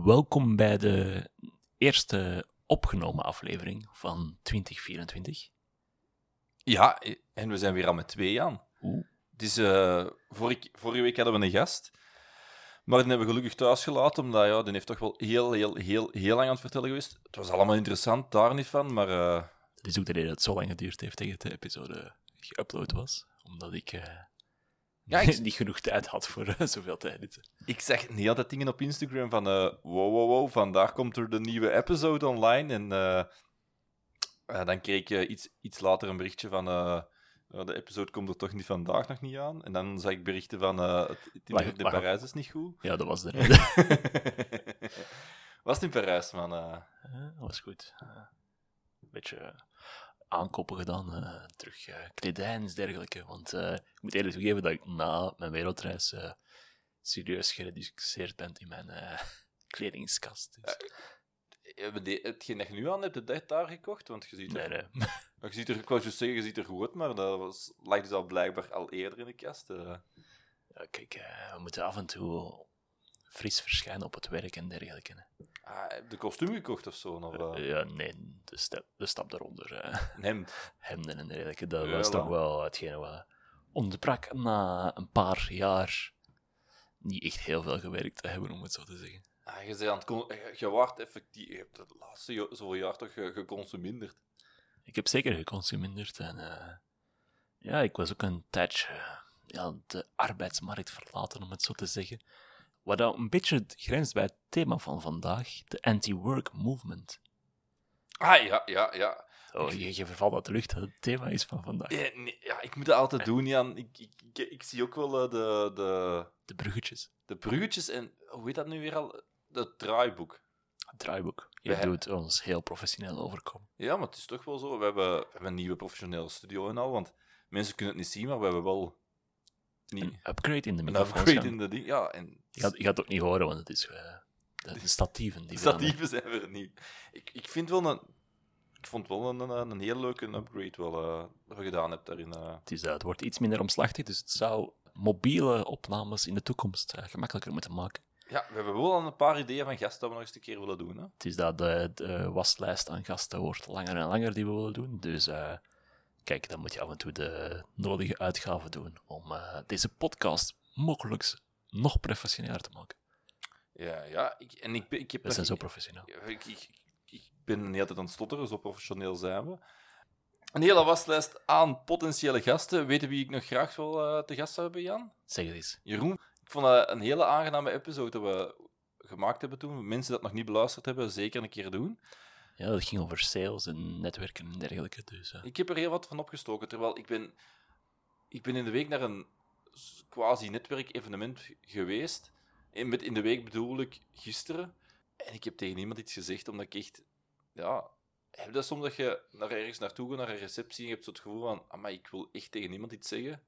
Welkom bij de eerste opgenomen aflevering van 2024. Ja, en we zijn weer al met twee aan. Oeh. Dus eh, vorige, vorige week hadden we een gast. Maar die hebben we gelukkig thuis gelaten, omdat ja, die heeft toch wel heel, heel, heel, heel lang aan het vertellen geweest. Het was allemaal interessant, daar niet van, maar... eh, Dat is ook de reden dat het zo lang geduurd heeft tegen de episode geüpload was. Omdat ik, eh, Ja, ik- niet genoeg tijd had voor eh, zoveel editen. ik zag niet altijd dingen op Instagram van... eh, wow, wow, wow, vandaag komt er de nieuwe episode online. En eh, dan kreeg eh, iets, iets later een berichtje van... ja, de episode komt er toch niet vandaag nog niet aan. En dan zag ik berichten van... het, internet in. Parijs is niet goed. Ja, dat was de reden. Was het in Parijs, man? dat was goed. Een beetje aankopen gedaan, eh, terug eh, kledij en dergelijke. Want eh, ik moet eerlijk toegeven dat ik na mijn wereldreis eh, serieus gereduceerd ben in mijn eh, kledingskast. Dus, die- Hetgeen dat je nu aan hebt, heb je dat daar gekocht? Want je ziet er, nee, nee. Je ziet er, ik wou juist zeggen, je ziet er goed maar dat was, lag dus al blijkbaar al eerder in de kast. eh. Ja, kijk, eh, we moeten af en toe fris verschijnen op het werk en dergelijke. Ah, heb je de kostuum gekocht of zo? Of, eh, Eh, ja, nee, de stap, de stap daaronder. eh, een hemd? hemden en dergelijke. Dat Ja, was toch wel. hetgene wat ontbrak na een paar jaar niet echt heel veel gewerkt te hebben, om het zo te zeggen. Ah, je, zei aan het con- je, effectief, je hebt het laatste zoveel jaar toch ge- geconsumeerd. Ik heb zeker geconsumeerd en eh, ja, ik was ook een tijdje eh, ja, de arbeidsmarkt verlaten, om het zo te zeggen. Wat dan een beetje grenst bij het thema van vandaag, de anti-work movement. Ah, ja, ja, ja. Oh, je, je vervalt uit de lucht, dat het thema is van vandaag. Ja, nee, ja ik moet dat altijd doen, Jan. Ik, ik, ik, ik zie ook wel eh, de, de, De bruggetjes. de bruggetjes en, hoe heet dat nu weer al? Het draaiboek. Het draaiboek. Je doet ons heel professioneel overkomen. Ja, maar het is toch wel zo. We hebben, we hebben een nieuwe professionele studio en al, want mensen kunnen het niet zien, maar we hebben wel niet, Een upgrade in de een microfoon. upgrade in de ding. Ja, en Je gaat, je gaat het ook niet horen, want het is eh, de, de statieven. Die we statieven zijn er niet. Ik, ik vind wel een... Ik vond wel een, een, een heel leuke upgrade wel, eh, dat we gedaan hebben daarin. eh. Het, is, eh, het wordt iets minder omslachtig, dus het zou mobiele opnames in de toekomst gemakkelijker moeten maken. Ja, we hebben wel een paar ideeën van gasten dat we nog eens een keer willen doen. Hè? Het is dat de, de waslijst aan gasten wordt langer en langer die we willen doen. Dus kijk, dan moet je af en toe de nodige uitgaven doen om deze podcast mogelijk nog professioneler te maken. Ja, ja ik, en ik, ik heb We zijn zo professioneel. Ik, ik, ik ben niet altijd aan het stotteren, zo professioneel zijn we. Een hele waslijst aan potentiële gasten. Weten wie ik nog graag wel eh, te gast zou hebben, Jan? Zeg het eens. Jeroen. Ik vond dat een hele aangename episode dat we gemaakt hebben toen. Mensen dat nog niet beluisterd hebben, zeker een keer doen. Ja, dat ging over sales en netwerken en dergelijke. Dus, Ik heb er heel wat van opgestoken, terwijl ik ben, ik ben in de week naar een quasi-netwerk-evenement geweest. En met in de week bedoel ik gisteren. En ik heb tegen niemand iets gezegd, omdat ik echt... Ja, heb dat soms dat je naar ergens naartoe gaat, naar een receptie, en je hebt zo het gevoel van... "Ah, maar ik wil echt tegen niemand iets zeggen.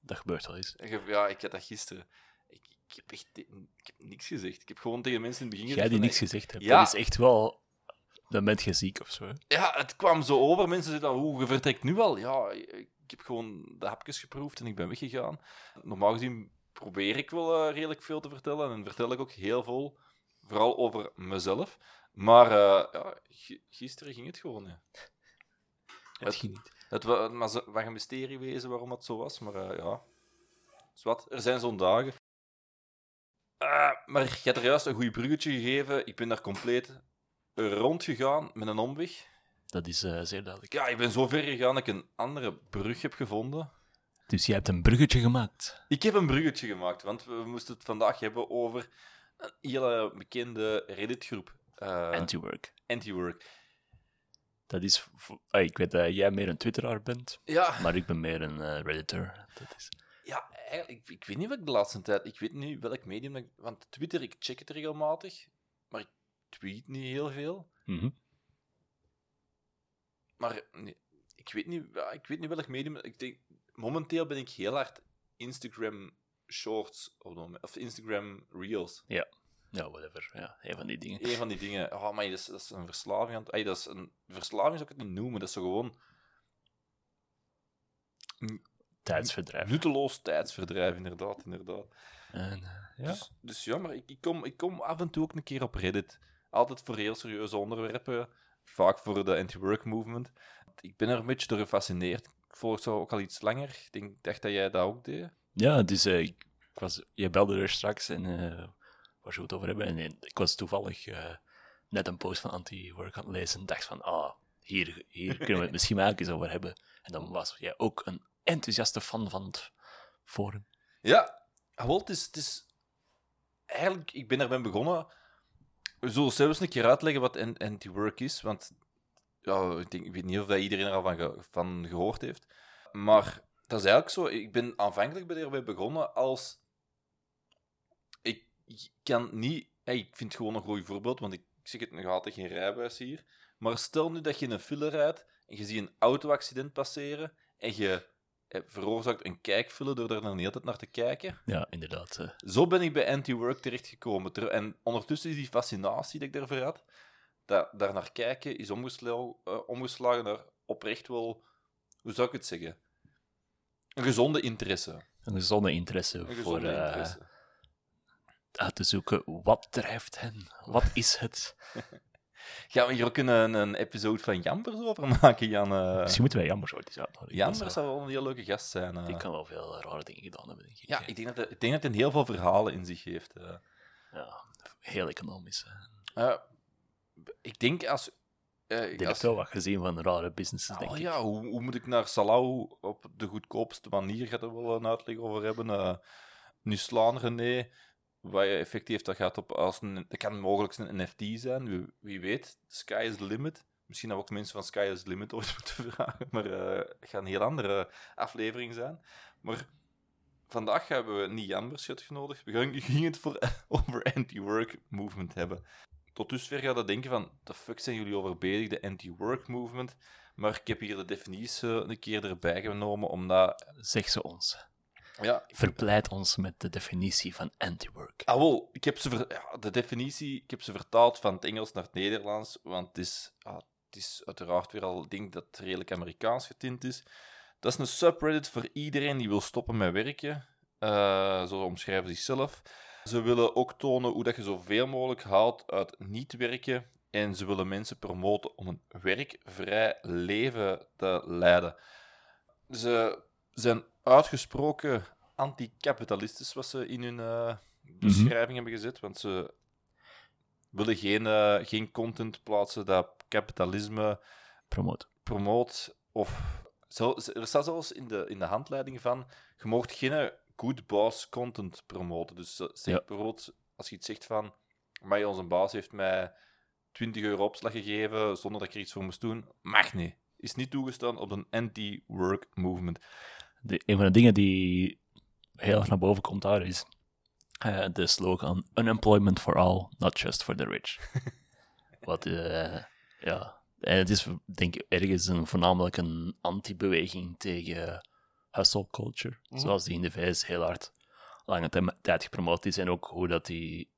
dat gebeurt wel eens. Ja, ik had dat gisteren. Ik, ik, heb echt ik heb niks gezegd. Ik heb gewoon tegen mensen in het begin Jij die niks gezegd hebt, Ja. dat is echt wel... Dan bent je ziek of zo. hè. Ja, het kwam zo over. Mensen zeiden dan, hoe, je vertrekt nu al? Ja, ik heb gewoon de hapjes geproefd en ik ben weggegaan. Normaal gezien probeer ik wel eh, redelijk veel te vertellen en vertel ik ook heel veel, vooral over mezelf. Maar eh, ja, gi- gisteren ging het gewoon. Ja. Het ging niet. Het wa- het was was een mysterie wezen waarom het zo was, maar eh, ja. Is wat, er zijn zo'n dagen. Eh, maar je hebt er juist een goed bruggetje gegeven. Ik ben daar compleet rondgegaan met een omweg. Dat is zeer duidelijk. Ja, ik ben zo ver gegaan dat ik een andere brug heb gevonden. Dus jij hebt een bruggetje gemaakt. Ik heb een bruggetje gemaakt, want we moesten het vandaag hebben over een hele bekende Reddit-groep. eh, Anti-work. Anti-work. Dat is... ah, ik weet dat jij meer een twitteraar bent, Ja, maar ik ben meer een eh, redditor. Dat is... ja eigenlijk, ik, ik weet niet wat ik de laatste tijd... Ik weet niet welk medium... ik- want Twitter, ik check het regelmatig, maar ik tweet niet heel veel. Mhm. Maar nee, ik, weet niet, ik weet niet welk medium... Ik denk, momenteel ben ik heel hard Instagram Shorts op het moment, of Instagram Reels. Ja, whatever. Ja, een van die dingen. Een van die dingen. Oh, maar dat is, dat is een verslaving. aan dat is een verslaving zou ik het niet noemen. Dat is zo gewoon Tijdsverdrijf. nutteloos tijdsverdrijf, inderdaad. inderdaad. En, eh, ja. Dus, dus ja, maar ik, ik, kom, ik kom af en toe ook een keer op Reddit. Altijd voor heel serieuze onderwerpen. Vaak voor de anti-work movement. Ik ben er een beetje door gefascineerd. Volg zo ook al iets langer. Ik denk, dacht dat jij dat ook deed. Ja, dus eh, ik was, je belde er straks en eh waar ze het over hebben. En eh, ik was toevallig net een post van Anti-Work aan het lezen en dacht van, ah, hier, hier kunnen we het misschien maar eens over hebben. En dan was jij ook een enthousiaste fan van het forum. Ja, wel, het is, het is... Eigenlijk, ik ben erbij begonnen... We zullen zelfs een keer uitleggen wat an- anti-work is, want ja, ik, denk, ik weet niet of dat iedereen er al van, ge- van gehoord heeft. Maar dat is eigenlijk zo. Ik ben aanvankelijk bij erbij begonnen als... Ik, kan niet... hey, ik vind het gewoon een goed voorbeeld, want ik, zeg het nog altijd geen rijbewijs hier. Maar stel nu dat je in een file rijdt en je ziet een auto-accident passeren en je eh, veroorzaakt een kijkfile door daar dan de hele tijd naar te kijken. Ja, inderdaad. Zo ben ik bij anti-work terechtgekomen. Ter- En ondertussen is die fascinatie die ik daarvoor had, daar naar kijken, is omgesla- eh, omgeslagen naar oprecht wel, hoe zou ik het zeggen? Een gezonde interesse. een gezonde interesse Een voor gezonde eh, interesse. uit te zoeken wat drijft hen, wat is het. Gaan we hier ook een, een episode van Jampers over maken, Jan? Misschien moeten wij Jambers ooit eens uitnodigen. Zou- wel een heel leuke gast zijn. eh. Die kan wel veel rare dingen gedaan hebben, denk ik. Ja, ik denk, dat hij, ik denk dat heel veel verhalen in zich heeft. ja heel economisch. Ik denk als... eh, Ik denk dat wel wat gezien van rare businesses, denk Oh ik. ja, hoe, hoe moet ik naar Salau op de goedkoopste manier? Gaat er wel een uitleg over hebben. Eh nu slaan René, wat je effect heeft, dat gaat op als een, dat kan mogelijk een NFT zijn. Wie, wie weet, sky is the limit. Misschien dat we ook mensen van Sky is the limit ooit moeten vragen, maar het gaat een heel andere aflevering zijn. Maar vandaag hebben we niet Jan Berschuit genodigd. We gaan, gingen het voor, over anti-work movement hebben. Tot dusver gaat het denken van, de fuck zijn jullie over bezig, de anti-work movement. Maar ik heb hier de definitie een keer erbij genomen, omdat... Zeg ze ons. Ja, Verpleit ons met de definitie van anti-work. Ah, wel, ik heb ze ver- ja, de definitie, ik heb ze vertaald van het Engels naar het Nederlands, want het is, ja, het is uiteraard weer al, ik denk dat redelijk Amerikaans getint is. Dat is een subreddit voor iedereen die wil stoppen met werken, Eh, zo omschrijven ze zichzelf. Ze willen ook tonen hoe dat je zoveel mogelijk haalt uit niet werken en ze willen mensen promoten om een werkvrij leven te leiden. Ze zijn uitgesproken anticapitalistisch, wat ze in hun eh, beschrijving hebben gezet. Want ze willen geen, eh, geen content plaatsen dat kapitalisme Promote. promoot. Of zo, er staat zelfs in de, in de handleiding van: je moogt geen good boss content promoten. Dus eh, zeg Ja. bijvoorbeeld, als je iets zegt van: maar onze baas heeft mij 20 euro opslag gegeven zonder dat ik er iets voor moest doen, mag niet. Is niet toegestaan op een anti-work movement. De, een van de dingen die heel erg naar boven komt daar is eh, de slogan Unemployment for all, not just for the rich. Wat, eh, ja, en het is denk ik ergens een, voornamelijk een anti-beweging tegen hustle culture, Mhm. zoals die in de VS heel hard lange tijd gepromoot is en ook hoe dat die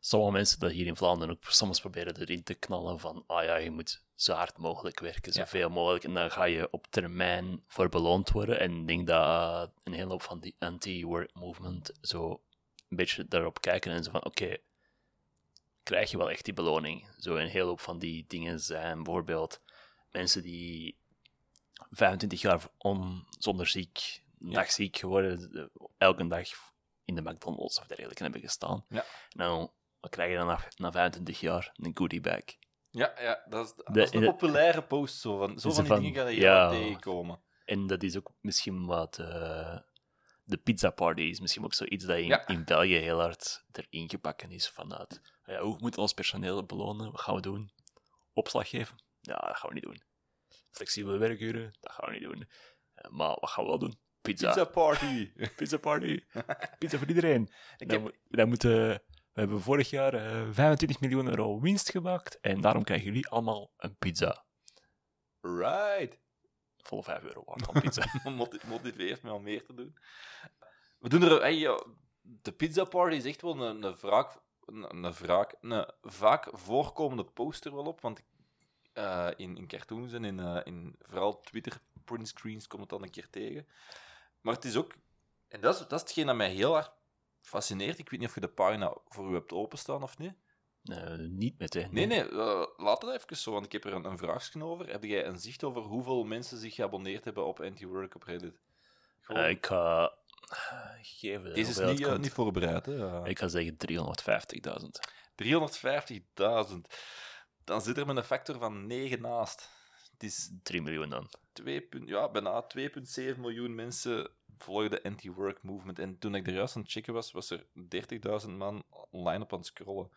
sommige mensen dat hier in Vlaanderen ook soms proberen erin te knallen van ah ja, je moet zo hard mogelijk werken, Ja. zoveel mogelijk, en dan ga je op termijn voor beloond worden. En ik denk dat eh, een hele hoop van die anti-work movement zo een beetje daarop kijken en zo van oké, krijg je wel echt die beloning? Zo een hele hoop van die dingen zijn bijvoorbeeld mensen die 25 jaar om, zonder ziek, dagziek geworden, eh, elke dag in de McDonald's of dergelijke hebben gestaan. Ja. Nou, wat krijg je dan na, na 25 jaar? Een goodie bag. Ja, ja dat, is, dat De- een populaire post. Zo van, zo van die van- dingen ga je ja. tegenkomen. En dat is ook misschien wat... eh, de pizza party is misschien ook zoiets dat in, Ja. in België heel hard erin gebakken is vanuit... Ja, hoe moeten we ons personeel belonen? Wat gaan we doen? Opslag geven? Ja, dat gaan we niet doen. Flexibele werkuren? Dat gaan we niet doen. Eh, maar wat gaan we wel doen? Pizza. Pizza party. Pizza party. Pizza voor iedereen. Ik Dan, heb- dan moeten... We hebben vorig jaar eh, 25 miljoen euro winst gemaakt en daarom krijgen jullie allemaal een pizza. Right. Volle 5 euro waard van pizza. Moti- motiveert me om meer te doen. We doen er... Hey, de pizza party is echt wel een, een wraak... Een, een wraak... Een vaak voorkomende poster wel op, want eh, in, in cartoons en in, eh, in vooral Twitter printscreens komt het dan een keer tegen. Maar het is ook... En dat is, dat is hetgeen dat mij heel hard fascineert. Ik weet niet of je de pagina voor u hebt openstaan of niet. Eh, niet meteen. Nee, nee, eh, laat het even zo, want ik heb er een, een vraagje over. Heb jij een zicht over hoeveel mensen zich geabonneerd hebben op Anti-Work op Reddit? Gewoon- ik ga geven. Deze is niet, niet voorbereid, hè? Ja. Ik ga zeggen 350.000. 350.000. Dan zit er met een factor van 9 naast. Het is 3 miljoen dan. 2, punt- ja, bijna 2,7 miljoen mensen volgen de anti-work movement. En toen ik er juist aan het checken was, was er 30.000 man online op aan het scrollen.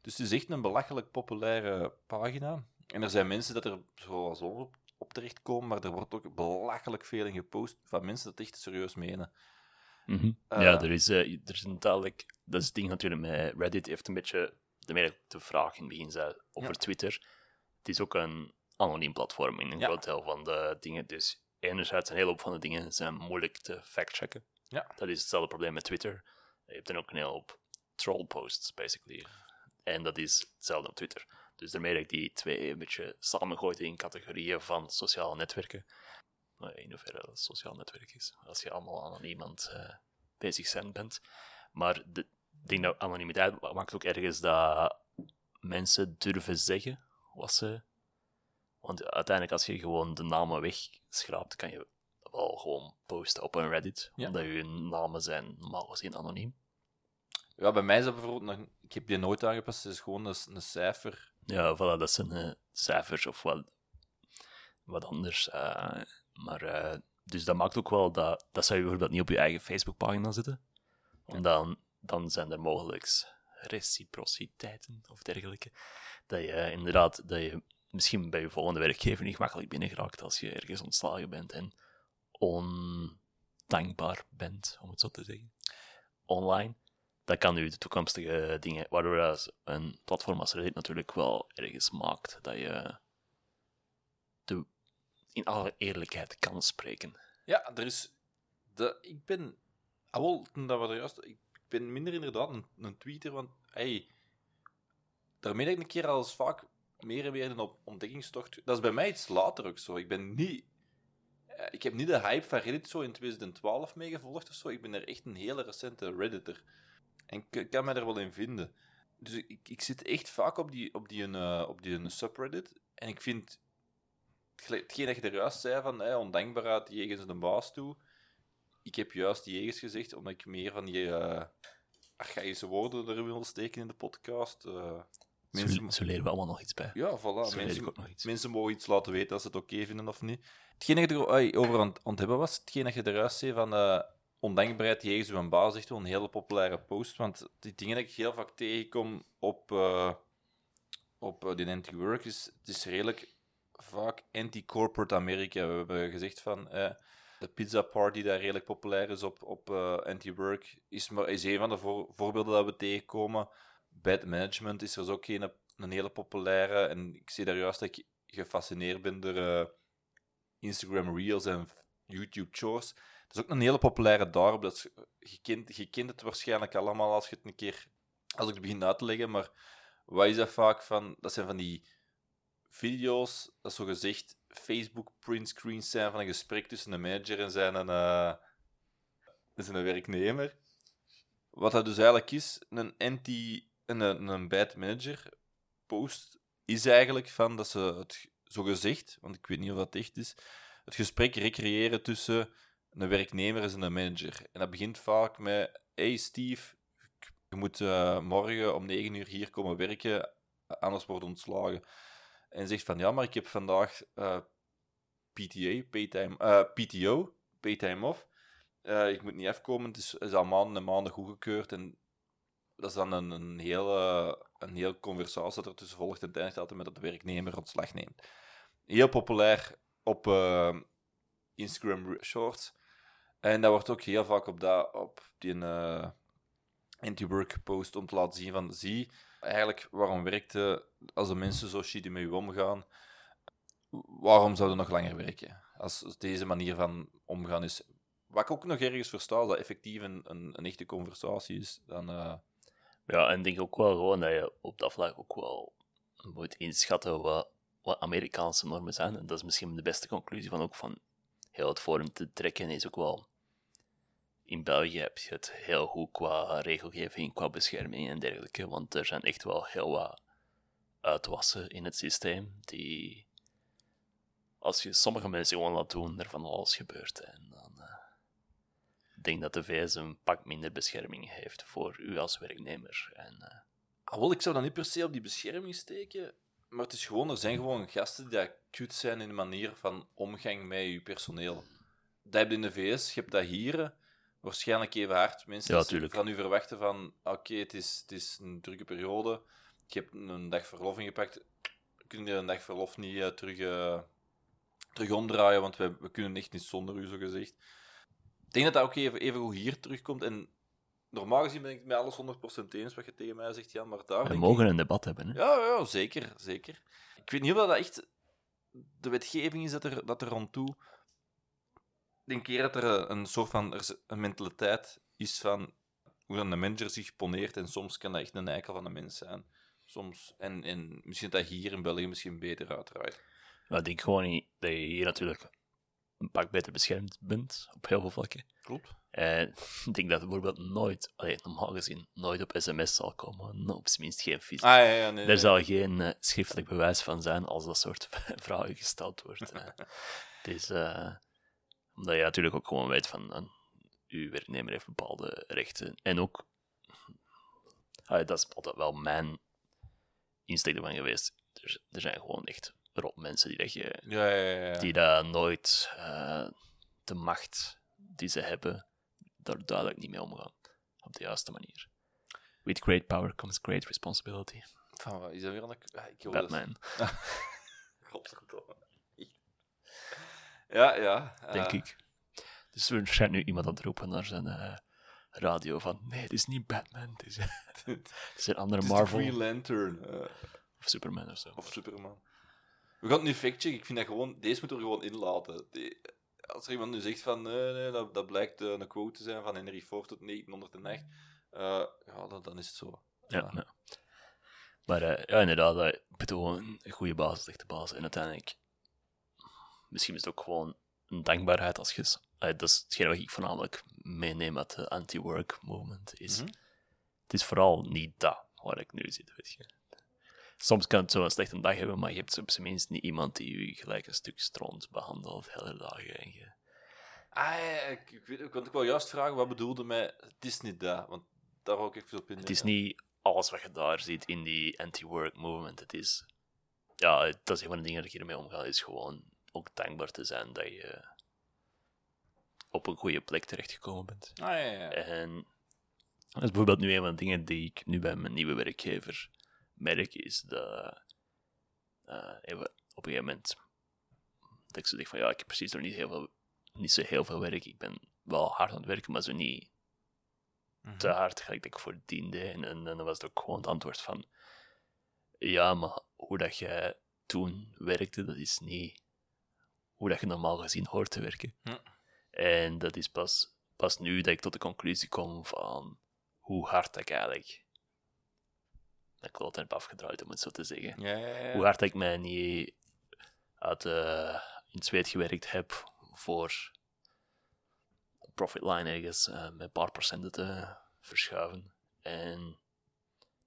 Dus het is echt een belachelijk populaire pagina. En er zijn mensen dat er zoals op, op terechtkomen, maar er wordt ook belachelijk veel in gepost van mensen dat echt serieus menen. Mhm. Eh, ja, er is, eh, er is een duidelijk... Dat is het ding natuurlijk met Reddit, heeft een beetje... De meer de vraag in het begin zei over Ja. Twitter. Het is ook een anoniem platform in een groot deel van de dingen. Dus enerzijds een hele hoop van de dingen zijn moeilijk te factchecken. Ja. Dat is hetzelfde probleem met Twitter. Je hebt dan ook een hele hoop troll posts, basically. En dat is hetzelfde op Twitter. Dus daarmee dat ik die twee een beetje samengooid in categorieën van sociale netwerken. Nou, in hoeverre dat een sociaal netwerk is. Als je allemaal aan het eh, bezig zijn bent. Maar de, denk dat anonimiteit maakt ook ergens dat mensen durven zeggen wat ze. Want uiteindelijk, als je gewoon de namen wegschraapt, kan je wel gewoon posten op een Reddit. Ja. Omdat je namen zijn normaal gezien anoniem. Ja, bij mij is dat bijvoorbeeld nog... Ik heb die nooit aangepast, het is gewoon een, een cijfer. Ja, voilà, dat zijn eh, cijfers of wat, wat anders. eh, maar, eh, dus dat maakt ook wel dat... Dat zou je bijvoorbeeld niet op je eigen Facebookpagina zetten. Want dan, dan zijn er mogelijk reciprociteiten of dergelijke. Dat je eh, inderdaad... Dat je misschien bij je volgende werkgever niet gemakkelijk binnengeraakt als je ergens ontslagen bent en ondankbaar bent, om het zo te zeggen. Online dat kan nu de toekomstige dingen, waardoor een platform als Reddit natuurlijk wel ergens maakt dat je in alle eerlijkheid kan spreken. Ja, er is... De, ik ben... Ah, dat we er juist... ben minder inderdaad een, een tweeter, want... Hey, daarmee dat ik een keer als vaak meer en meer een op ontdekkingstocht... Dat is bij mij iets later ook zo. Ik ben niet... eh, Ik heb niet de hype van Reddit zo in 2012 meegevolgd of zo. Ik ben er echt een hele recente Redditor. En ik kan mij er wel in vinden. Dus ik, ik zit echt vaak op die, op die, eh, op die een subreddit. En ik vind... Hetgeen dat je er juist zei van hè, ondankbaarheid jegens de baas toe. Ik heb juist jegens gezegd, omdat ik meer van die archaïsche woorden erin wil steken in de podcast. eh. mensen, Zo, zo leren we allemaal nog iets bij. ja, voilà. zo Mensen, ook nog iets. mensen mogen iets laten weten als ze het oké vinden of niet. Hetgeen dat je er over aan, het- hebben was, hetgeen dat je eruit zei van eh, ondankbaarheid jegens uw baas, echt wel een hele populaire post. Want die dingen dat ik heel vaak tegenkom op, eh op die anti-work, is, het is redelijk vaak anti-corporate Amerika. We hebben gezegd van eh, de pizza party die redelijk populair is op, op eh, anti-work, is, maar, is een van de voor- voorbeelden dat we tegenkomen. Bad management is er dus ook een, een hele populaire. En ik zie daar juist dat ik gefascineerd ben door eh, Instagram Reels en YouTube Chores. Dat is ook een hele populaire daarop. Dat is, je, kent, je het waarschijnlijk allemaal als je het een keer... Als ik het begin uit te leggen, maar wat is dat vaak van... Dat zijn van die video's, dat zo gezegd Facebook printscreens zijn van een gesprek tussen een manager en zijn, een, eh, zijn een werknemer. Wat dat dus eigenlijk is, een anti... Een, een bad manager post is eigenlijk van dat ze het zo gezegd, want ik weet niet of dat echt is, het gesprek recreëren tussen een werknemer en een manager. En dat begint vaak met: Hey Steve, je moet eh, morgen om 9 uur hier komen werken, anders wordt ontslagen. En zegt van ja, maar ik heb vandaag eh, PTA, paytime, eh, PTO, paytime off. Eh, ik moet niet afkomen, het is, is al maanden en maanden goedgekeurd. En dat is dan een, een, hele, een heel conversatie dat er tussen volgt en eindigt altijd met dat de werknemer ontslag neemt. Heel populair op Instagram Shorts. En dat wordt ook heel vaak op, dat, op die anti-work post om te laten zien van zie eigenlijk waarom werkte als de mensen zo shitty met u omgaan waarom zouden nog langer werken als deze manier van omgaan is wat ik ook nog ergens versta dat effectief een, een, een echte conversatie is dan eh, Ja, en ik denk ook wel gewoon dat je op dat vlak ook wel moet inschatten wat, wat Amerikaanse normen zijn. En dat is misschien de beste conclusie van ook van heel het forum te trekken, is ook wel in België heb je het heel goed qua regelgeving, qua bescherming en dergelijke. Want er zijn echt wel heel wat uitwassen in het systeem die, als je sommige mensen gewoon laat doen, er van alles gebeurt. En dan uh, ik denk dat de VS een pak minder bescherming heeft voor u als werknemer. En, uh, ik zou dan niet per se op die bescherming steken, maar het is gewoon, er zijn gewoon gasten die kut zijn in de manier van omgang met je personeel. Dat heb je in de VS, je hebt dat hier waarschijnlijk even hard. Mensen ja, gaan u verwachten van, oké, het, is, het is een drukke periode, je hebt een dag verlof ingepakt, kun je een dag verlof niet uh, terug, uh, terug omdraaien, want we, we kunnen echt niet zonder u, zo gezegd. Ik denk dat dat ook even, even goed hier terugkomt. En normaal gezien ben ik het met alles 100% eens wat je tegen mij zegt, Jan, maar daar... We mogen een debat hebben, hè? Ja, ja, zeker, zeker. Ik weet niet of dat echt de wetgeving is dat er, dat er rond toe denk keer dat er een soort van een mentaliteit is van hoe een manager zich poneert. En soms kan dat echt een eikel van de mens zijn. Soms. En, en misschien dat hier in België misschien beter uitdraait. Maar ik denk gewoon niet dat je hier natuurlijk een pak beter beschermd bent op heel veel vlakken. Klopt. En ik denk dat bijvoorbeeld nooit, allee, normaal gezien, nooit op sms zal komen. Op zijn minst geen fysiek. Ah, ja, ja, nee, er zal geen uh, schriftelijk bewijs van zijn als dat soort vragen gesteld wordt. het is, uh, omdat je natuurlijk ook gewoon weet van, uh, uw werknemer heeft bepaalde rechten. En ook, uh, dat is altijd wel mijn insteek ervan geweest. Er, er zijn gewoon echt rot mensen die dat, je, ja, ja, ja. Die dat nooit uh, de macht die ze hebben, daar duidelijk niet mee omgaan. Op de juiste manier. With great power comes great responsibility. Van is dat weer een... Ah, ik Batman. Godverdomme. Ja, ja. Denk ik. Dus er schijnt nu iemand aan het roepen naar zijn uh, radio van nee, het is niet Batman, het is, het is een andere het Marvel. Green Lantern. Uh... Of Superman of zo. Of Superman. We gaan het nu factchecken. Ik vind dat gewoon... Deze moet er gewoon inlaten. Die, als er iemand nu zegt van nee, nee, dat, dat blijkt uh, een quote te zijn van Henry Ford tot 1908, ja, dan, dan is het zo. Ja, ja. Maar ja, inderdaad, ik bedoel, een goede basis de basis. En uiteindelijk misschien is het ook gewoon een dankbaarheid als je... dat is hetgeen wat ik voornamelijk meeneem uit de anti-work movement. Is, Mhm. Het is vooral niet dat waar ik nu zit, weet je. Soms kan het zo een slechte dag hebben, maar je hebt op zijn minst niet iemand die je gelijk een stuk stront behandelt, hele dagen. En je... Ah, ja, ik, ik, weet, ik ook wel juist vragen, wat bedoelde mij, het is niet dat, want daar ook even op in. Het is niet alles wat je daar ziet in die anti-work movement. Het is... Ja, dat is een van de dingen dat ik hiermee omga, is gewoon ook dankbaar te zijn dat je op een goede plek terechtgekomen bent. Ah, ja, ja. En dat is bijvoorbeeld nu een van de dingen die ik nu bij mijn nieuwe werkgever merk, is dat uh, even op een gegeven moment dat ik zo zeg van ja, ik heb precies nog niet, heel veel, niet zo heel veel werk. Ik ben wel hard aan het werken, maar zo niet Mhm. te hard gelijk dat ik verdiende. En, en, en dan was het ook gewoon het antwoord van ja, maar hoe dat jij toen werkte, dat is niet hoe dat je normaal gezien hoort te werken. Hm. En dat is pas, pas nu dat ik tot de conclusie kom van hoe hard dat ik eigenlijk mijn kloot heb afgedraaid, om het zo te zeggen. Ja, ja, ja. Hoe hard dat ik mij niet uit, uh, in het zweet gewerkt heb voor een profit line ergens uh, met een paar procenten te verschuiven. En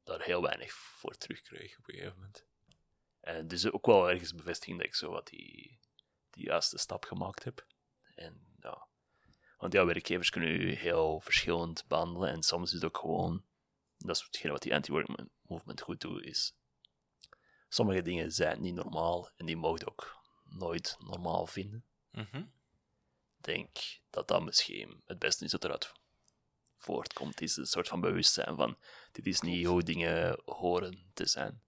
daar heel weinig voor terugkreeg op een gegeven moment. En dus ook wel ergens bevestiging dat ik zo wat die die juiste stap gemaakt heb. En ja, want ja, werkgevers kunnen u heel verschillend behandelen en soms is het ook gewoon, dat is hetgeen wat die anti-work movement goed doet, is sommige dingen zijn niet normaal en die mogen ook nooit normaal vinden. Mm -hmm. Ik denk dat dat misschien het beste is dat eruit voortkomt, is een soort van bewustzijn van dit is niet hoe dingen horen te zijn.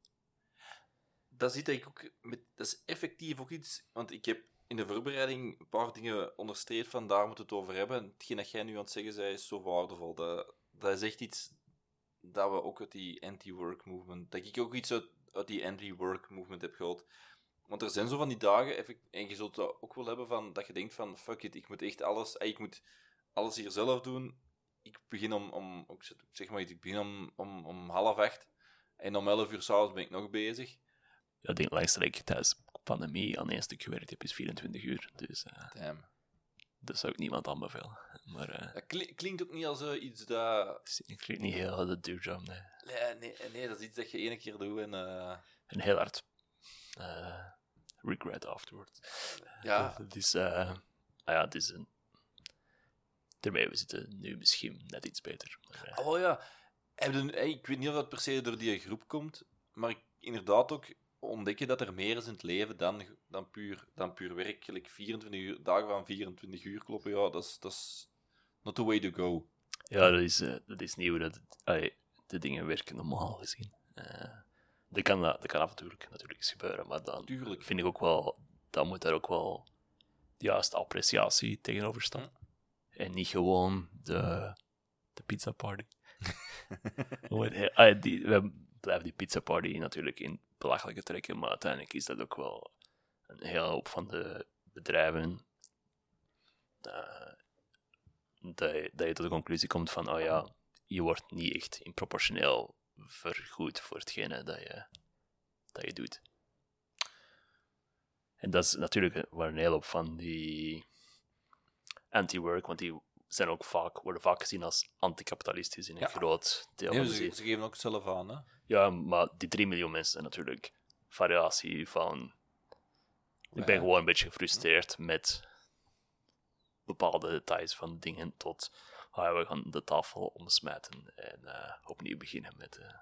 Dat zit ik ook met, dat is effectief ook iets, want ik heb in de voorbereiding een paar dingen onderstreept van daar moeten we het over hebben. Hetgeen dat jij nu aan het zeggen zei, is zo waardevol. Dat, dat is echt iets dat we ook uit die anti-work movement, dat ik ook iets uit, die anti-work movement heb gehaald. Want er zijn zo van die dagen, en je zult ook wel hebben, van, dat je denkt van, fuck it, ik moet echt alles, ik moet alles hier zelf doen. Ik begin om, om zeg maar iets, ik begin om, om, om half acht, en om elf uur s'avonds ben ik nog bezig. Ja, denk langst dat ik tijdens pandemie aan één stuk gewerkt heb, is 24 uur. Dus, uh... Damn. Dat zou ik niemand aanbevelen. Maar eh Dat kli- klinkt ook niet als eh, iets dat... het vind niet heel de duurzaam, nee. Nee, nee, nee, dat is iets dat je ene keer doet en... eh, En heel hard eh, regret afterwards. ja, Het is, eh, ah ja, het is een... Daarmee, we zitten nu misschien net iets beter. Maar, eh, Oh ja, ik weet niet of dat per se door die groep komt, maar inderdaad ook ontdek je dat er meer is in het leven dan, dan, puur, dan puur werk. Gelijk 24 uur, dagen van 24 uur kloppen, ja, dat is, dat is not the way to go. Ja, dat is, eh, dat is niet hoe dat, allee, de dingen werken normaal gezien. Eh, dat, kan, dat kan af en toe natuurlijk eens gebeuren, maar dan Tuurlijk. vind ik ook wel, dan moet daar ook wel de juiste appreciatie tegenover staan. En niet gewoon de, de pizza party. We blijven die pizza party natuurlijk in belachelijke trekken, maar uiteindelijk is dat ook wel een hele hoop van de bedrijven. eh, dat, je, dat je tot de conclusie komt van, oh ja, je wordt niet echt in proportioneel vergoed voor hetgene dat je, dat je doet. En dat is natuurlijk waar een hele hoop van die anti-work, want die zijn ook vaak, worden vaak gezien als anticapitalistisch in een Ja. groot deel Nee, van de ze, geven ook zelf aan, hè. Ja, maar die 3 miljoen mensen zijn natuurlijk variatie van. Ik ben Ja. gewoon een beetje gefrustreerd met bepaalde details van dingen tot ah, we gaan de tafel omsmijten en eh, opnieuw beginnen met eh,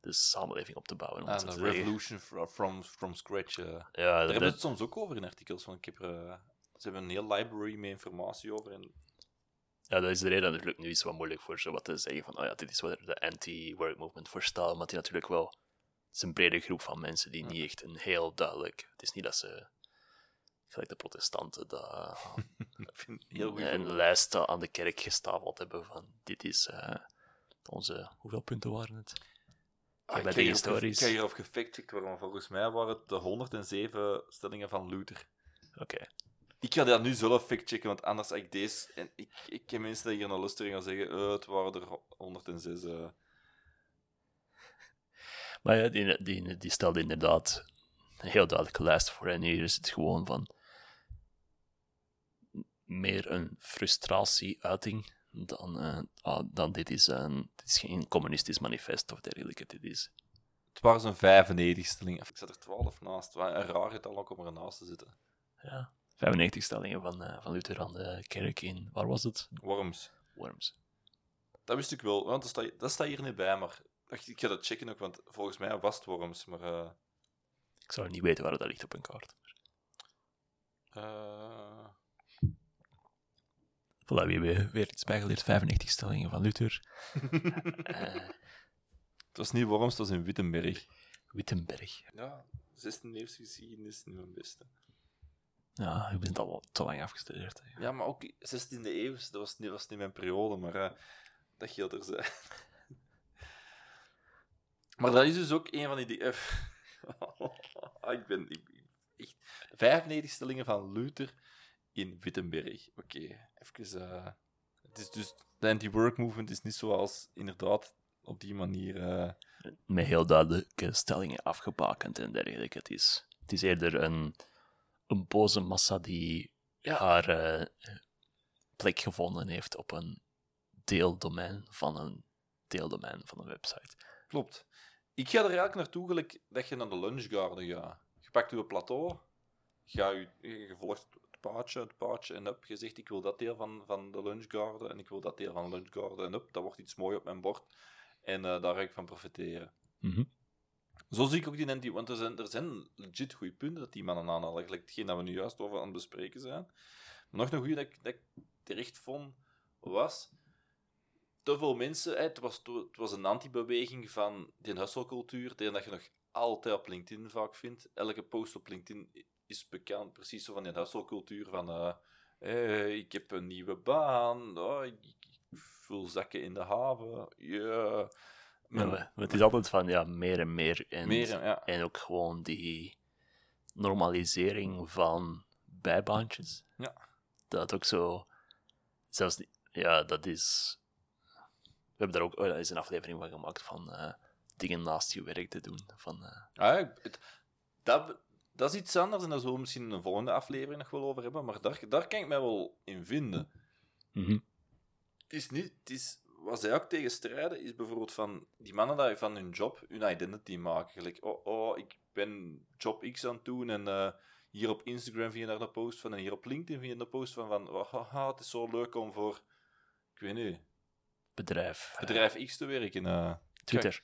de samenleving op te bouwen. om het En zo de te zeggen. revolution fro- from, from scratch. eh. Ja, Daar hebben ze het soms ook over in artikels. Van, ik heb er, ze hebben een heel library met informatie over. En, ja, dat is de reden natuurlijk nu is het wat moeilijk voor zo wat te zeggen van oh ja, dit is wat er de anti-work movement voor staat, maar die natuurlijk wel het is een brede groep van mensen die niet echt een heel duidelijk. Het is niet dat ze gelijk de protestanten dat ik vind het heel goed. een lijst aan de kerk gestapeld hebben van dit is eh, onze... Hoeveel punten waren het? Ah, bij ik de heb historisch- Ik heb hierop gefactcheckt, waarom volgens mij waren het de 107 stellingen van Luther. Oké. Ik ga dat nu zelf factchecken, want anders heb ik deze... En ik, ik heb mensen die hier naar luisteren gaan zeggen, eh, het waren er 106. eh. Maar ja, die, die, die stelde inderdaad een heel duidelijke lijst voor. En hier is het gewoon van meer een frustratieuiting dan, eh, ah, dan dit is een dit is geen communistisch manifest of dergelijke. Dit is Het waren zo'n 95 stellingen. Ik zat er 12 naast. Wat Een raar getal ook om ernaast te zitten. ja, 95 stellingen van, eh, van Luther aan de kerk in, waar was het? Worms. Worms. Dat wist ik wel, want dat staat, dat staat hier niet bij, maar ik ga dat checken ook, want volgens mij was het Worms. Maar eh, Ik zou niet weten waar dat ligt op een kaart. Voilà, we hebben weer iets bijgeleerd. 95 stellingen van Luther. Het was niet Worms, het was in Wittenberg. Wittenberg. Ja, 16e eeuwse geschiedenis is niet mijn beste. Ja, je bent al te lang afgestudeerd. hè. Ja, maar ook 16e eeuw, dat was niet, was niet mijn periode, maar eh, dat geldt er zijn. maar dat is dus ook een van die ik ben ik, ik- echt 95 stellingen van Luther in Wittenberg. Oké, even. eh, het is dus de anti-work movement is niet zoals inderdaad op die manier. eh, Met heel duidelijke stellingen afgebakend en dergelijke. Het is, het is eerder een, een boze massa die Ja. haar eh, plek gevonden heeft op een deeldomein van een deeldomein van een website. Klopt. Ik ga er eigenlijk naartoe gelijk dat je naar de lunchgarden gaat. Je pakt je plateau, ga je, je volgt het paadje, het paadje en up. Je zegt, ik wil dat deel van, van de lunchgarden en ik wil dat deel van de lunchgarden en up. Dat wordt iets mooi op mijn bord. En eh, daar ga ik van profiteren. Mhm. Zo zie ik ook die anti... Want er zijn, er zijn legit goede punten dat die mannen aanhalen. Gelijk hetgeen dat we nu juist over aan het bespreken zijn. Maar nog een goede dat ik, dat terecht vond, was... Te veel mensen... hè, Het was, het was een antibeweging van die hustle-cultuur, die dat je nog altijd op LinkedIn vaak vindt. Elke post op LinkedIn is bekend, precies zo van die hustle-cultuur van... eh, eh, ik heb een nieuwe baan, oh, ik vul zakken in de haven, ja... Ja, maar het is altijd van ja, meer en meer. En, Meer, ja. en ook gewoon die normalisering van bijbaantjes. Ja. Dat ook zo. Zelfs ja, dat is. We hebben daar ook oh, daar is een aflevering van gemaakt van eh, dingen naast je werk te doen. Van, eh, Ah, ja, het, dat, dat is iets anders en daar zullen we misschien in een volgende aflevering nog wel over hebben. Maar daar, daar kan ik mij wel in vinden. Mhm. Het is niet... Het is, wat zij ook tegen strijden, is bijvoorbeeld van die mannen die van hun job hun identity maken. Gelijk, oh, oh ik ben job X aan het doen en eh, hier op Instagram vind je daar een post van en hier op LinkedIn vind je een post van, van oh, haha, het is zo leuk om voor, ik weet niet, Bedrijf. bedrijf X te werken. eh. Twitter.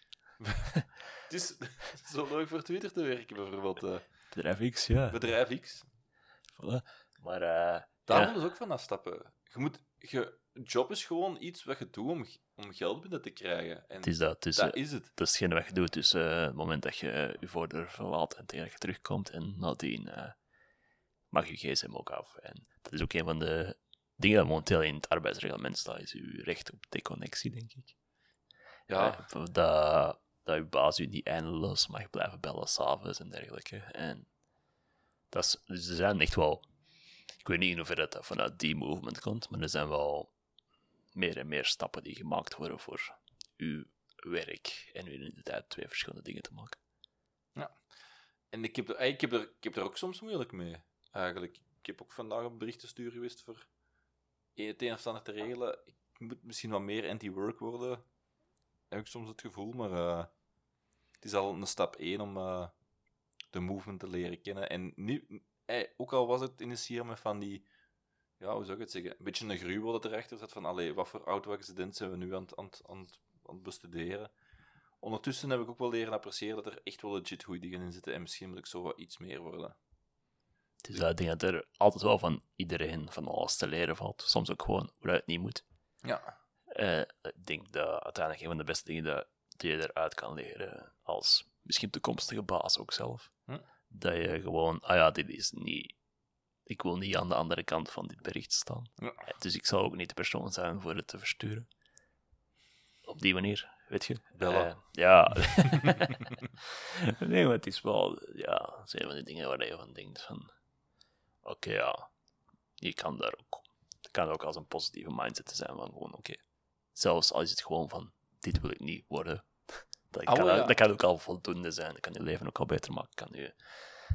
Het is zo leuk voor Twitter te werken, bijvoorbeeld. eh. Bedrijf X, ja. bedrijf X. Voilà. Maar Daar ja, willen ze ook van afstappen. Je moet, je, job is gewoon iets wat je doet om, om geld binnen te krijgen. En het is dat. Dat eh, is het. dat is hetgeen wat je doet. Dus eh, het moment dat je eh, je voordeur verlaat en tegen dat je terugkomt en nadien mag je gsm ook af. En dat is ook een van de dingen dat momenteel in het arbeidsreglement staat, is je recht op deconnectie, denk ik. Ja, dat, dat je baas je niet eindeloos mag blijven bellen s'avonds en dergelijke. En dat is, dus er zijn echt wel... Ik weet niet in hoeverre dat vanuit die movement komt, maar er zijn wel meer en meer stappen die gemaakt worden voor uw werk en uw identiteit twee verschillende dingen te maken. En ik heb, er, ik, heb er, ik heb er ook soms moeilijk mee, eigenlijk. Ik heb ook vandaag een bericht te sturen geweest voor het een of ander te regelen. Ik moet misschien wat meer anti-work worden, heb ik soms het gevoel, maar eh, het is al een stap één om eh, de movement te leren kennen. En eh, ook al was het initiëren met van die, ja, hoe zou ik het zeggen, een beetje een gruwel dat erachter zat van, allee, wat voor auto-accident zijn we nu aan het, aan, het, aan, het, aan het bestuderen. Ondertussen heb ik ook wel leren appreciëren dat er echt wel legit goede dingen in zitten en misschien moet ik zo wat iets meer worden. Dus ik denk dat er altijd wel van iedereen van alles te leren valt. Soms ook gewoon hoe het niet moet. Ja. Eh, ik denk dat uiteindelijk een van de beste dingen dat, die je eruit kan leren, als misschien toekomstige baas ook zelf, Hm. dat je gewoon, ah ja, dit is niet, ik wil niet aan de andere kant van dit bericht staan. Ja. Dus ik zal ook niet de persoon zijn voor het te versturen. Op die manier, weet je? Bellen. Eh, ja. nee, maar het is wel, ja, het zijn van die dingen waar je van denkt van, oké, ja, je kan daar ook, het kan ook als een positieve mindset zijn van gewoon, oké, zelfs al is het gewoon van, dit wil ik niet worden, dat Oh, kan, ja. dat kan ook al voldoende zijn, dat kan je leven ook al beter maken, kan je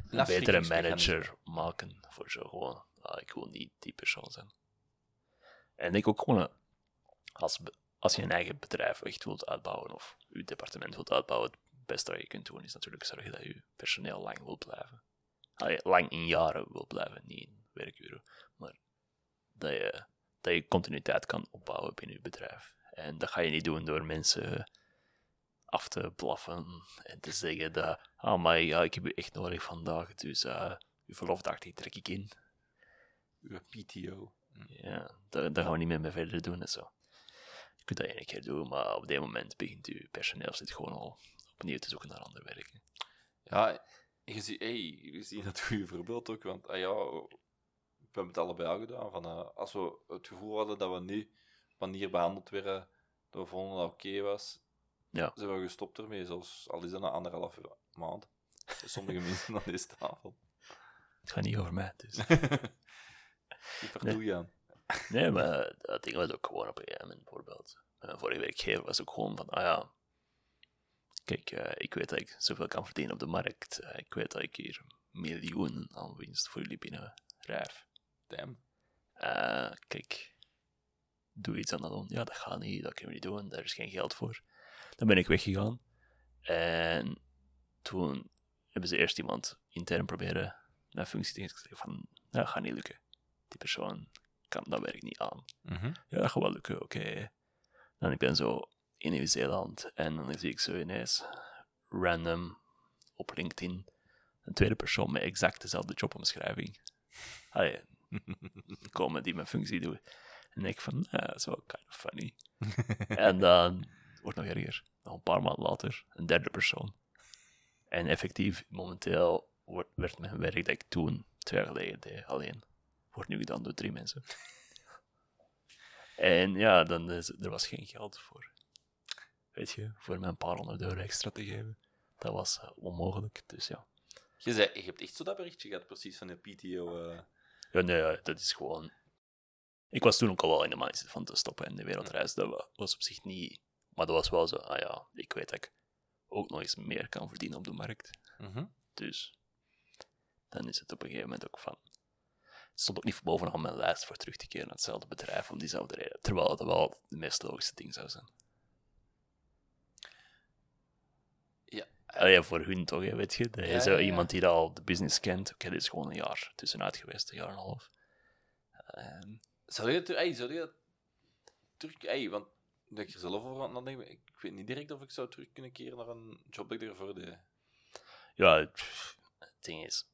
een betere manager maken voor zo gewoon, ah, ik wil niet die persoon zijn. En ik ook gewoon, eh, als, als je een eigen bedrijf echt wilt uitbouwen of je departement wilt uitbouwen, het beste wat je kunt doen is natuurlijk zorgen dat je personeel lang wil blijven. Lang in jaren wil blijven, niet in werkuren, maar dat je, dat je continuïteit kan opbouwen binnen je bedrijf. En dat ga je niet doen door mensen af te blaffen en te zeggen dat, ah, maar ja, ik heb je echt nodig vandaag, dus eh je verlofdag die trek ik in. Uw PTO. Ja, daar, daar gaan we niet meer mee verder doen en zo. Je kunt dat één keer doen, maar op dit moment begint je personeel zit gewoon al opnieuw te zoeken naar ander werk. hè. Ja, je ziet, hey, je ziet dat goede voorbeeld ook, want ah ja, we hebben het allebei al gedaan. Van, eh, als we het gevoel hadden dat we een manier behandeld werden, dat we vonden dat oké was, Ja. zijn we gestopt ermee, zelfs al is dat een anderhalf maand. Sommige mensen aan deze tafel. Het gaat niet over mij, dus. Die verdoe je aan. Nee, maar dat ding was ook gewoon op een moment, bijvoorbeeld. Mijn vorige werkgever was ook gewoon van, ah ja, kijk, eh, ik weet dat ik zoveel kan verdienen op de markt. Eh, ik weet dat ik hier miljoenen aan winst voor jullie binnenrijf. Damn. Eh, kijk, doe iets aan dat doen. Ja, dat gaat niet, dat kunnen we niet doen, daar is geen geld voor. Dan ben ik weggegaan. En toen hebben ze eerst iemand intern proberen mijn functie te geven. van, dat gaat niet lukken. Die persoon kan dat werk niet aan. Mhm. Ja, dat gaat wel lukken, oké. Dan ik ben zo in Nieuw-Zeeland en dan zie ik zo ineens random op LinkedIn een tweede persoon met exact dezelfde jobomschrijving. Allee, komen die mijn functie doen. En ik van, ja, dat is wel kind of funny. en dan wordt nog erger. Nog een paar maanden later, een derde persoon. En effectief, momenteel wordt, werd mijn werk dat ik toen, twee jaar geleden deed, alleen, wordt nu gedaan door drie mensen. en ja, dan is, er was geen geld voor. Weet je, voor mij een paar honderd euro extra te geven. Dat was eh, onmogelijk, dus ja. Je, zei, je hebt echt zo dat berichtje gehad, precies, van de PTO. eh. Ja, nee, dat is gewoon... Ik was toen ook al wel in de mindset van te stoppen en de wereldreis. Dat wa- was op zich niet... Maar dat was wel zo, ah ja, ik weet dat ik ook nog eens meer kan verdienen op de markt. Mhm. Dus dan is het op een gegeven moment ook van. Het stond ook niet bovenaan mijn lijst voor terug te keren naar hetzelfde bedrijf om diezelfde reden. Terwijl het wel het meest logische ding zou zijn. Ja. Allee, voor hun toch, hè, weet je? Dat Ja, zo ja, ja. iemand die al de business kent. Oké, dit is gewoon een jaar tussenuit geweest, een jaar en een half. Ehm, Zou je dat, ey, zou je dat terug... Ey, want dat ik er zelf over aan nadenken ben, ik weet niet direct of ik zou terug kunnen keren naar een job dat ik ervoor deed. ja, het, het ding is.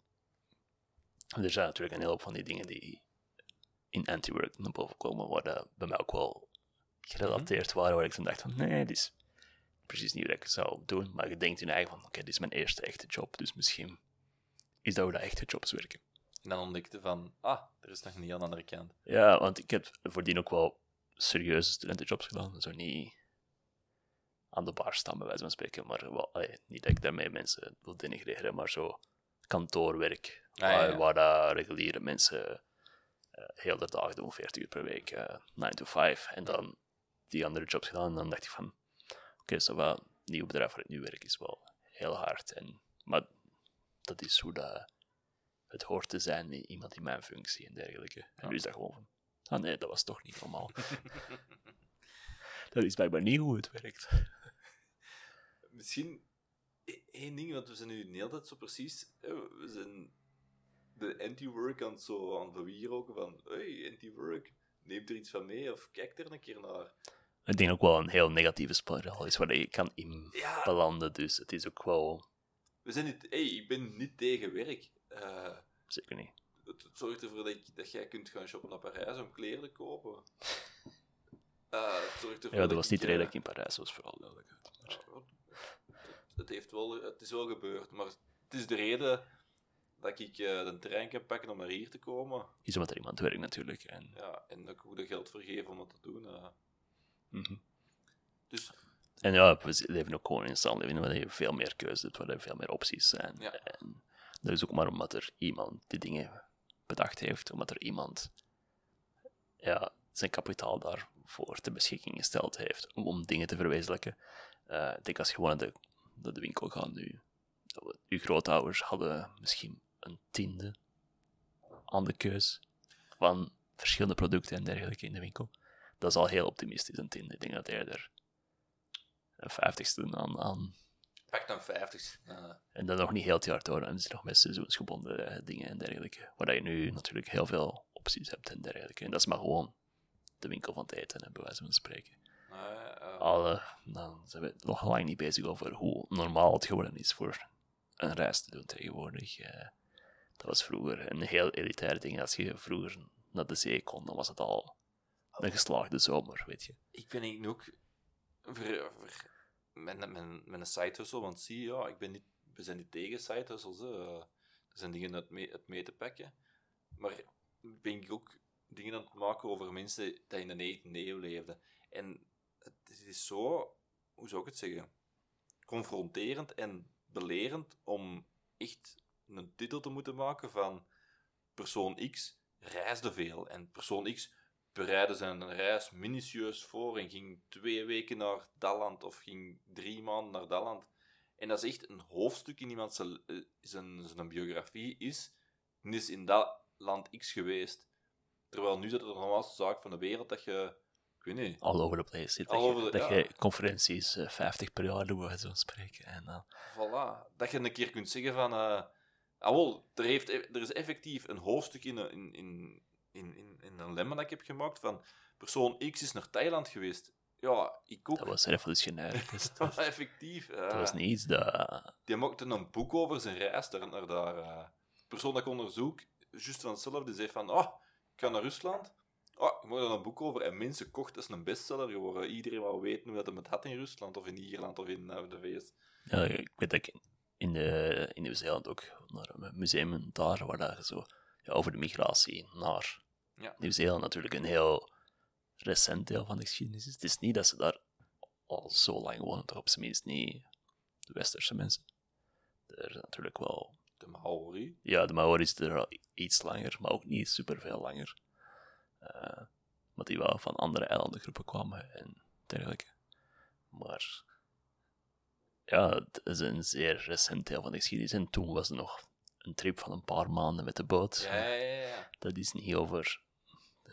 Er zijn natuurlijk een hele hoop van die dingen die in anti-work naar boven komen, waar bij mij ook wel gerelateerd waren, waar ik dan dacht van, nee, dit is precies niet wat ik zou doen. Maar je denkt in eigen van, oké, dit is mijn eerste echte job, dus misschien is dat hoe dat echte jobs werken. En dan ontdekte van, ah, er is nog niet aan de andere kant. Ja, want ik heb voordien ook wel serieuze studentenjobs gedaan. Zo niet aan de bar staan, bij wijze van spreken. Maar wel, allee, niet dat ik daarmee mensen wil denigreren, maar zo kantoorwerk. Ah, ja, waar, ja. waar dat reguliere mensen eh heel de dag doen, 40 uur per week, eh 9 to 5. En dan die andere jobs gedaan. En dan dacht ik van, oké, zo wel, het nieuwe bedrijf waar ik nu werk is wel heel hard. En, maar dat is hoe dat het hoort te zijn met iemand in mijn functie en dergelijke. En nu is dat gewoon van, ah nee, dat was toch niet normaal. dat is blijkbaar niet hoe het werkt. Misschien e- één ding, want we zijn nu de hele tijd zo precies... We zijn de anti-work aan het zo aan bewierooken van hey, anti-work, neem er iets van mee of kijk er een keer naar. Ik denk ook wel een heel negatieve spiraal is waar je kan in Ja, belanden. Dus het is ook wel, we zijn niet... Hey, ik ben niet tegen werk. Eh, zeker niet. Het, het zorgt ervoor dat, dat jij kunt gaan shoppen naar Parijs om kleren te kopen. Eh, het zorgt ervoor Ja, dat was niet de eh, reden dat ik in Parijs was, vooral. Maar- Ja, het, heeft wel, het is wel gebeurd, maar het is de reden dat ik eh, de trein kan pakken om naar hier te komen. Is omdat er iemand werkt natuurlijk. En, Ja, en dat ik ook de geld vergeef om dat te doen. eh. Mhm. Dus en ja, we leven ook gewoon in een samenleving waar je veel meer keuze hebt, waar er veel meer opties zijn. Ja. En dat is ook maar omdat er iemand die dingen bedacht heeft, omdat er iemand ja, zijn kapitaal daarvoor ter beschikking gesteld heeft om, om dingen te verwezenlijken. Eh, ik denk als je gewoon naar de, de winkel gaat nu, je grootouders hadden misschien een tiende aan de keus van verschillende producten en dergelijke in de winkel. Dat is al heel optimistisch, een tiende. Ik denk dat eerder een vijftigste aan, aan pak dan 50. eh, en dan nog niet heel het jaar door. En zijn nog met seizoensgebonden eh, dingen en dergelijke. Waar je nu natuurlijk heel veel opties hebt en dergelijke. En dat is maar gewoon de winkel van het eten, hè, bij wijze van spreken. eh, eh, Alle, dan zijn we nog lang niet bezig over hoe normaal het geworden is voor een reis te doen tegenwoordig. Eh, dat was vroeger een heel elitair ding. Als je vroeger naar de zee kon, dan was het al een geslaagde zomer, weet je. ik ben eigenlijk ook met, met, met een side hustle, want zie ja, ik ben niet, we zijn niet tegen side hustles. Hè. Eh, Er zijn dingen uit mee, uit mee te pakken. Maar ben ook dingen aan het maken over mensen die in de 19e eeuw leefden. En het is zo, hoe zou ik het zeggen, confronterend en belerend om echt een titel te moeten maken van persoon X reisde veel en persoon X bereidde zijn reis minutieus voor en ging twee weken naar dat land of ging drie maanden naar dat land. En dat is echt een hoofdstuk in iemand zijn, eh, zijn, zijn biografie is, is in dat land X geweest. Terwijl nu is het de normaalste zaak van de wereld dat je, ik weet niet, All over the place. zit. Dat je, the- dat ja. je conferenties eh, 50 per jaar doet, bij wijze van spreken. En dan Voilà. Dat je een keer kunt zeggen van... eh ah, wel, er, heeft, er is effectief een hoofdstuk in, in, in, in, in, in een lemma dat ik heb gemaakt van... Persoon X is naar Thailand geweest. Ja, ik ook. Dat was revolutionair. Dat was effectief. eh. dat was niet iets dat... Die maakte een boek over zijn reis daar, naar daar. eh. De persoon dat ik onderzoek, juist van hetzelfde, die zei van... Oh, ik ga naar Rusland. Oh, ik maak daar een boek over. En mensen kochten, dat is een bestseller geworden. Iedereen wou weten hoe dat hem het had in Rusland, of in Ierland, of in eh, de VS. Ja, ik weet dat ik in, de, in Nieuw-Zeeland ook naar een museum daar, waar dat je zo ja, over de migratie naar Ja. Nieuw-Zeeland natuurlijk een heel recent deel van de geschiedenis is. Het is niet dat ze daar al zo lang wonen, toch op zijn minst niet de westerse mensen. Er is natuurlijk wel De Maori. Ja, de Maori's er al iets langer, maar ook niet super veel langer. Eh maar die wel van andere eilandengroepen kwamen en dergelijke. Maar ja, het is een zeer recent deel van de geschiedenis. En toen was er nog een trip van een paar maanden met de boot. Ja, ja. ja. Dat is niet over.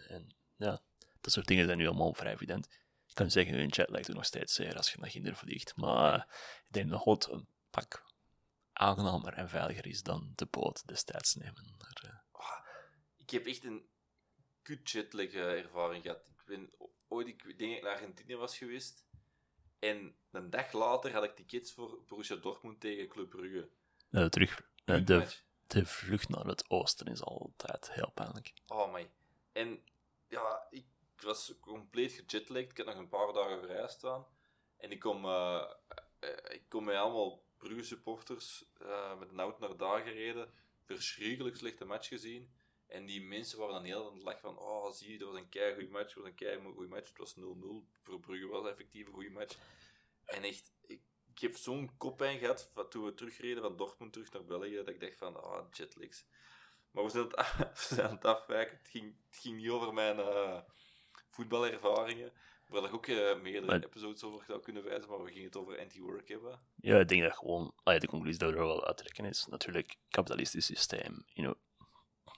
En ja, dat soort dingen zijn nu allemaal vrij evident. Ik kan zeggen, een jet lijkt er nog steeds zeer als je naar Ginder vliegt. Maar ik denk dat het een pak aangenamer en veiliger is dan de boot destijds nemen. Maar, eh, Ik heb echt een kut jetlag eh, ervaring gehad. Ik ben ooit, ik denk ik naar Argentinië was geweest. En een dag later had ik tickets voor Borussia Dortmund tegen Club Brugge. eh, terug, eh, de, de vlucht naar het oosten is altijd heel pijnlijk. Oh my. En ja, ik was compleet gejetlagd. Ik had nog een paar dagen vrij staan. En ik kom, eh, ik kom met allemaal Brugge supporters eh, met een auto naar daar gereden. Verschrikkelijk slechte match gezien. En die mensen waren dan heel aan het lachen van, oh zie je, dat was een kei goede match, dat was een kei goede match. Het was 0-0. Voor Brugge was effectief een goede match. En echt, ik, heb zo'n koppijn gehad toen we terugreden van Dortmund terug naar België, dat ik dacht van, ah, jetlags. Maar we zijn, het, we zijn aan het afwijken. Het ging, het ging niet over mijn eh, voetbalervaringen. Waar ik ook eh, meerdere Maar- episodes over zou kunnen wijzen, maar we gingen het over anti-work hebben. Ja, ik denk dat gewoon, ja, de conclusie dat we er wel uit trekken is, natuurlijk, kapitalistisch systeem. You know,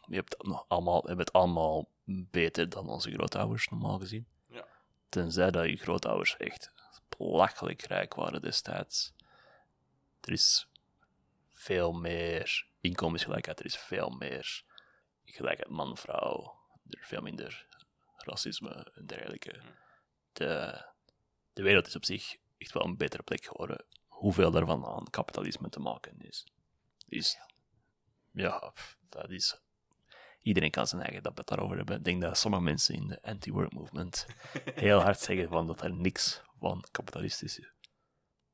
je hebt het nog allemaal, het allemaal beter dan onze grootouders, normaal gezien. Ja. Tenzij dat je grootouders echt belachelijk rijk waren destijds. Er is veel meer inkomensgelijkheid, er is veel meer gelijkheid man-vrouw, er is veel minder racisme en dergelijke. De, de wereld is op zich echt wel een betere plek geworden. Hoeveel daarvan aan kapitalisme te maken is. is ja, dat is. Iedereen kan zijn eigen debat daarover hebben. Ik denk dat sommige mensen in de anti-work movement heel hard zeggen van dat er niks van kapitalistische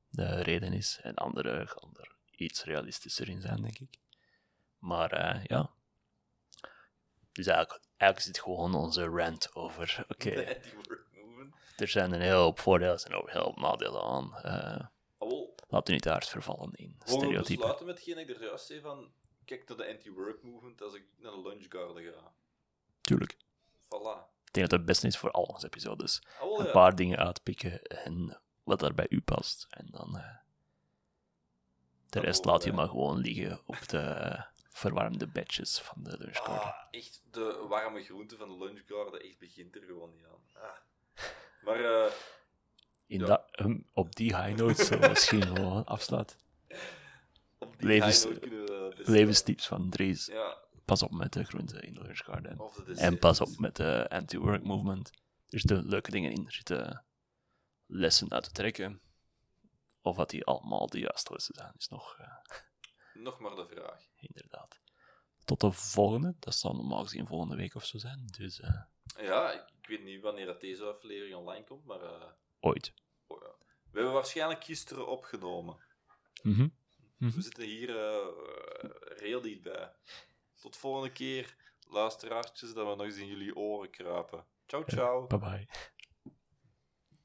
de reden is. En anderen gaan er iets realistischer in zijn, denk ik. Maar eh, ja. Dus eigenlijk, eigenlijk is gewoon onze rant over. Oké, De anti-work movement. er zijn een hele hoop voordelen en ook hele hoop nadelen aan. Ah, wel, laat u niet hard vervallen in Mogen we stereotypen. besluiten met hetgeen ik er juist zei van... Kijk naar de anti-work movement als ik naar de lunchgarden ga. Tuurlijk. Voilà. Ik denk dat het best is voor al onze episodes. Ah, Een paar dingen uitpikken en wat daar bij u past. En dan eh, de Dan rest laat je maar gewoon liggen op de verwarmde bedjes van de lunchgarden. Ah, echt, de warme groente van de lunchgarden, echt begint er gewoon niet aan. Ah. Maar eh, In ja. dat, op die high note zullen we misschien gewoon afsluiten. op die Levens- high note kunnen we best- Levenstips van Dries. Ja, Pas op met de groenten in de lunchgarden. En pas op met de anti-work movement. Er zitten leuke dingen in. Er zitten lessen uit te trekken. Of wat die allemaal de juiste lessen zijn, is nog eh, Nog maar de vraag. inderdaad. Tot de volgende. Dat zal normaal gezien volgende week of zo zijn. Dus eh, Ja, ik, ik weet niet wanneer dat deze aflevering online komt, maar eh, ooit. oh ja. we hebben waarschijnlijk gisteren opgenomen. Mhm. We zitten hier eh heel dichtbij. Tot volgende keer, luisteraartjes, dat we nog eens in jullie oren kruipen. Ciao, ciao. Bye bye.